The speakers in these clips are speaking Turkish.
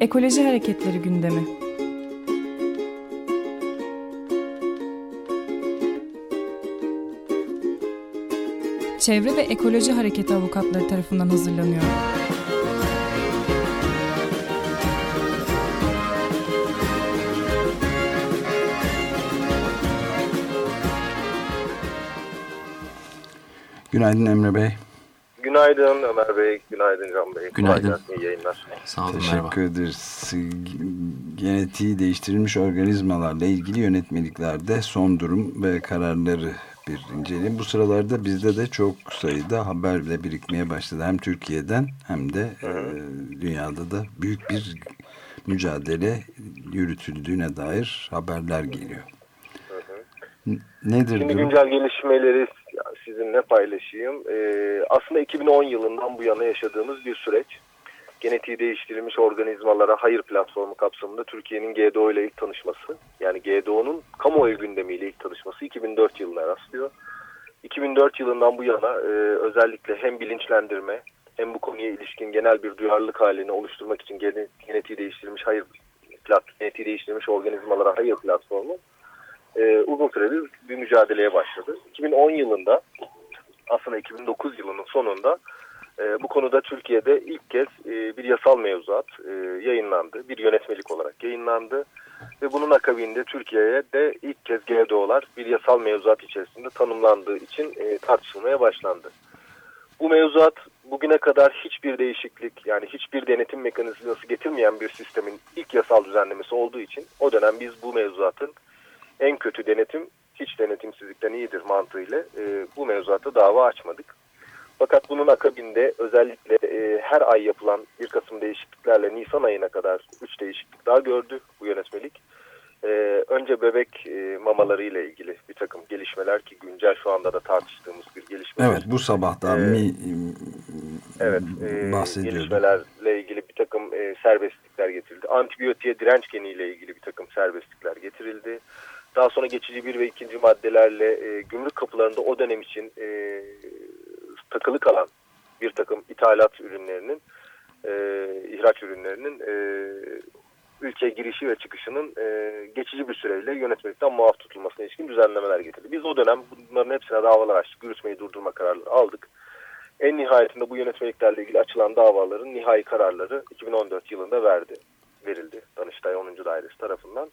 Ekoloji Hareketleri gündemi. Çevre ve Ekoloji Hareketi avukatları tarafından hazırlanıyor. Günaydın Emre Bey. Günaydın Ömer Bey, günaydın Can Bey. Günaydın. İyi yayınlar. Sağ olun, Teşekkür merhaba. ederiz. Genetiği değiştirilmiş organizmalarla ilgili yönetmeliklerde son durum ve kararları bir inceleyelim. Bu sıralarda bizde de çok sayıda haberle birikmeye başladı. Hem Türkiye'den hem de e, dünyada da büyük bir mücadele yürütüldüğüne dair haberler geliyor. N- Nedir Şimdi durum? güncel gelişmeleri sizinle paylaşayım. Ee, aslında 2010 yılından bu yana yaşadığımız bir süreç. Genetiği değiştirilmiş organizmalara hayır platformu kapsamında Türkiye'nin GDO ile ilk tanışması. Yani GDO'nun kamuoyu gündemiyle ilk tanışması 2004 yılına rastlıyor. 2004 yılından bu yana e, özellikle hem bilinçlendirme hem bu konuya ilişkin genel bir duyarlılık halini oluşturmak için gene- genetiği değiştirilmiş hayır plat, genetiği değiştirilmiş organizmalara hayır platformu e, uzun süredir bir mücadeleye başladı. 2010 yılında aslında 2009 yılının sonunda e, bu konuda Türkiye'de ilk kez e, bir yasal mevzuat e, yayınlandı. Bir yönetmelik olarak yayınlandı. Ve bunun akabinde Türkiye'ye de ilk kez GDO'lar bir yasal mevzuat içerisinde tanımlandığı için e, tartışılmaya başlandı. Bu mevzuat bugüne kadar hiçbir değişiklik yani hiçbir denetim mekanizması getirmeyen bir sistemin ilk yasal düzenlemesi olduğu için o dönem biz bu mevzuatın en kötü denetim hiç denetimsizlikten iyidir mantığıyla e, bu mevzuata dava açmadık. Fakat bunun akabinde özellikle e, her ay yapılan bir Kasım değişikliklerle Nisan ayına kadar 3 değişiklik daha gördü bu yönetmelik. E, önce bebek e, mamaları ile ilgili bir takım gelişmeler ki güncel şu anda da tartıştığımız bir gelişme. Evet bu sabah da Ee, mi, Evet, e, gelişmelerle ilgili bir takım e, serbestlikler getirildi. Antibiyotiğe direnç geniyle ilgili bir takım serbestlikler getirildi. Daha sonra geçici bir ve ikinci maddelerle e, gümrük kapılarında o dönem için e, takılı kalan bir takım ithalat ürünlerinin, e, ihraç ürünlerinin e, ülkeye girişi ve çıkışının e, geçici bir süreyle yönetmelikten muaf tutulmasına ilişkin düzenlemeler getirdi. Biz o dönem bunların hepsine davalar açtık. Yürütmeyi durdurma kararları aldık. En nihayetinde bu yönetmeliklerle ilgili açılan davaların nihai kararları 2014 yılında verdi, verildi Danıştay 10. Dairesi tarafından.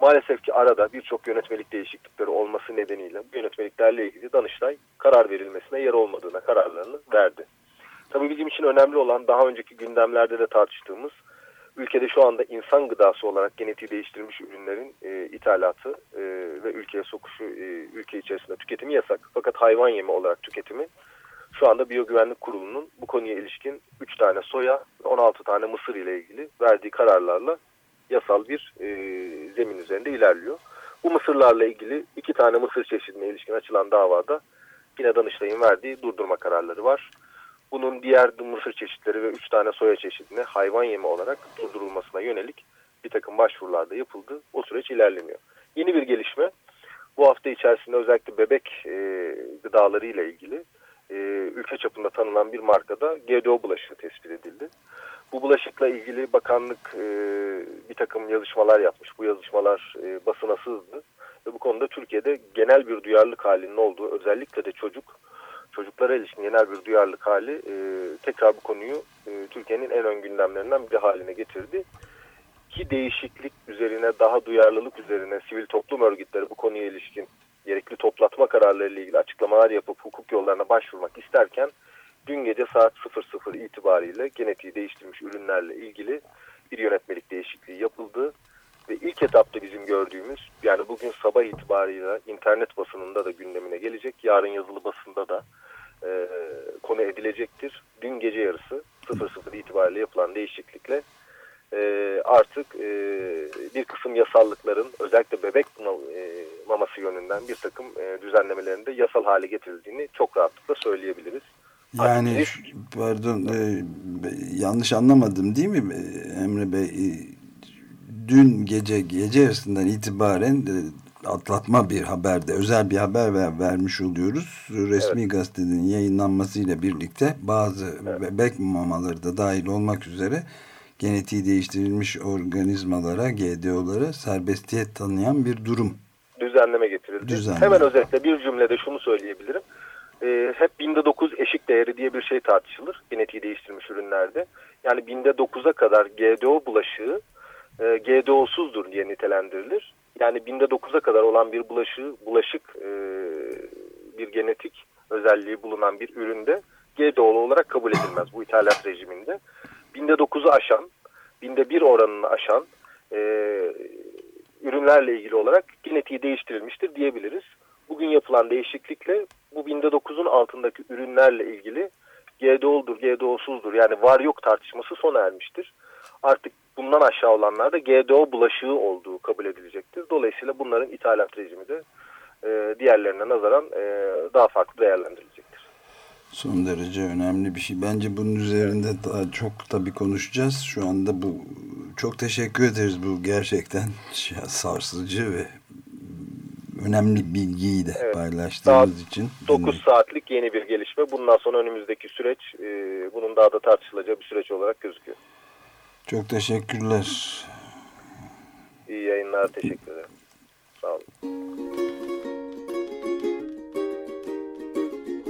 Maalesef ki arada birçok yönetmelik değişiklikleri olması nedeniyle bu yönetmeliklerle ilgili Danıştay karar verilmesine yer olmadığına kararlarını verdi. Tabii bizim için önemli olan daha önceki gündemlerde de tartıştığımız ülkede şu anda insan gıdası olarak genetiği değiştirilmiş ürünlerin e, ithalatı e, ve ülkeye sokuşu e, ülke içerisinde tüketimi yasak. Fakat hayvan yemi olarak tüketimi şu anda Biyogüvenlik Kurulu'nun bu konuya ilişkin 3 tane soya ve 16 tane mısır ile ilgili verdiği kararlarla yasal bir e, zemin üzerinde ilerliyor. Bu mısırlarla ilgili iki tane mısır çeşidine ilişkin açılan davada yine Danıştay'ın verdiği durdurma kararları var. Bunun diğer mısır çeşitleri ve üç tane soya çeşidine hayvan yemi olarak durdurulmasına yönelik bir takım başvurular da yapıldı. O süreç ilerlemiyor. Yeni bir gelişme bu hafta içerisinde özellikle bebek e, gıdaları ile ilgili e, ülke çapında tanınan bir markada GDO bulaşığı tespit edildi. Bu bulaşıkla ilgili bakanlık e, bir takım yazışmalar yapmış. Bu yazışmalar e, basına sızdı. Ve bu konuda Türkiye'de genel bir duyarlılık halinin olduğu özellikle de çocuk çocuklara ilişkin genel bir duyarlılık hali e, tekrar bu konuyu e, Türkiye'nin en ön gündemlerinden biri haline getirdi. Ki değişiklik üzerine daha duyarlılık üzerine sivil toplum örgütleri bu konuya ilişkin gerekli toplatma kararlarıyla ilgili açıklamalar yapıp hukuk yollarına başvurmak isterken dün gece saat 00 itibariyle genetiği değiştirilmiş ürünlerle ilgili bir yönetmelik değişikliği yapıldı. Ve ilk etapta bizim gördüğümüz yani bugün sabah itibariyle internet basınında da gündemine gelecek. Yarın yazılı basında da e, konu edilecektir. Dün gece yarısı 00 itibariyle yapılan değişiklikle e, artık e, bir kısım yasallıkların özellikle bebek e, maması yönünden bir takım e, düzenlemelerin de yasal hale getirildiğini çok rahatlıkla söyleyebiliriz. Yani pardon e, yanlış anlamadım değil mi e, Emre Bey? E, dün gece gece yarısından itibaren e, atlatma bir haberde özel bir haber ver, vermiş oluyoruz. Resmi gazetenin yayınlanmasıyla birlikte bazı bebek mamaları da dahil olmak üzere genetiği değiştirilmiş organizmalara, GDO'lara serbestiyet tanıyan bir durum. Düzenleme getirildi. Düzenleme. Hemen özetle bir cümlede şunu söyleyebilirim. Ee, hep binde 9 eşik değeri diye bir şey tartışılır genetiği değiştirilmiş ürünlerde. Yani binde 9'a kadar GDO bulaşığı e, GDO'suzdur diye nitelendirilir. Yani binde 9'a kadar olan bir bulaşığı, bulaşık e, bir genetik özelliği bulunan bir üründe GDO'lu olarak kabul edilmez bu ithalat rejiminde. Binde 9'u aşan, binde 1 oranını aşan e, ürünlerle ilgili olarak genetiği değiştirilmiştir diyebiliriz. Bugün yapılan değişiklikle bu binde 9'un altındaki ürünlerle ilgili GDO'ludur, GDO'suzdur yani var yok tartışması sona ermiştir. Artık bundan aşağı olanlar da GDO bulaşığı olduğu kabul edilecektir. Dolayısıyla bunların ithalat rejimi de e, diğerlerine nazaran e, daha farklı değerlendirilecektir. Son derece önemli bir şey. Bence bunun üzerinde daha çok tabii konuşacağız. Şu anda bu çok teşekkür ederiz bu gerçekten sarsıcı ve önemli bilgiyi de evet. paylaştığınız daha için. 9 saatlik yeni bir gelişme. Bundan sonra önümüzdeki süreç e, bunun daha da tartışılacağı bir süreç olarak gözüküyor. Çok teşekkürler. İyi yayınlar. Teşekkür ederim. Sağ olun.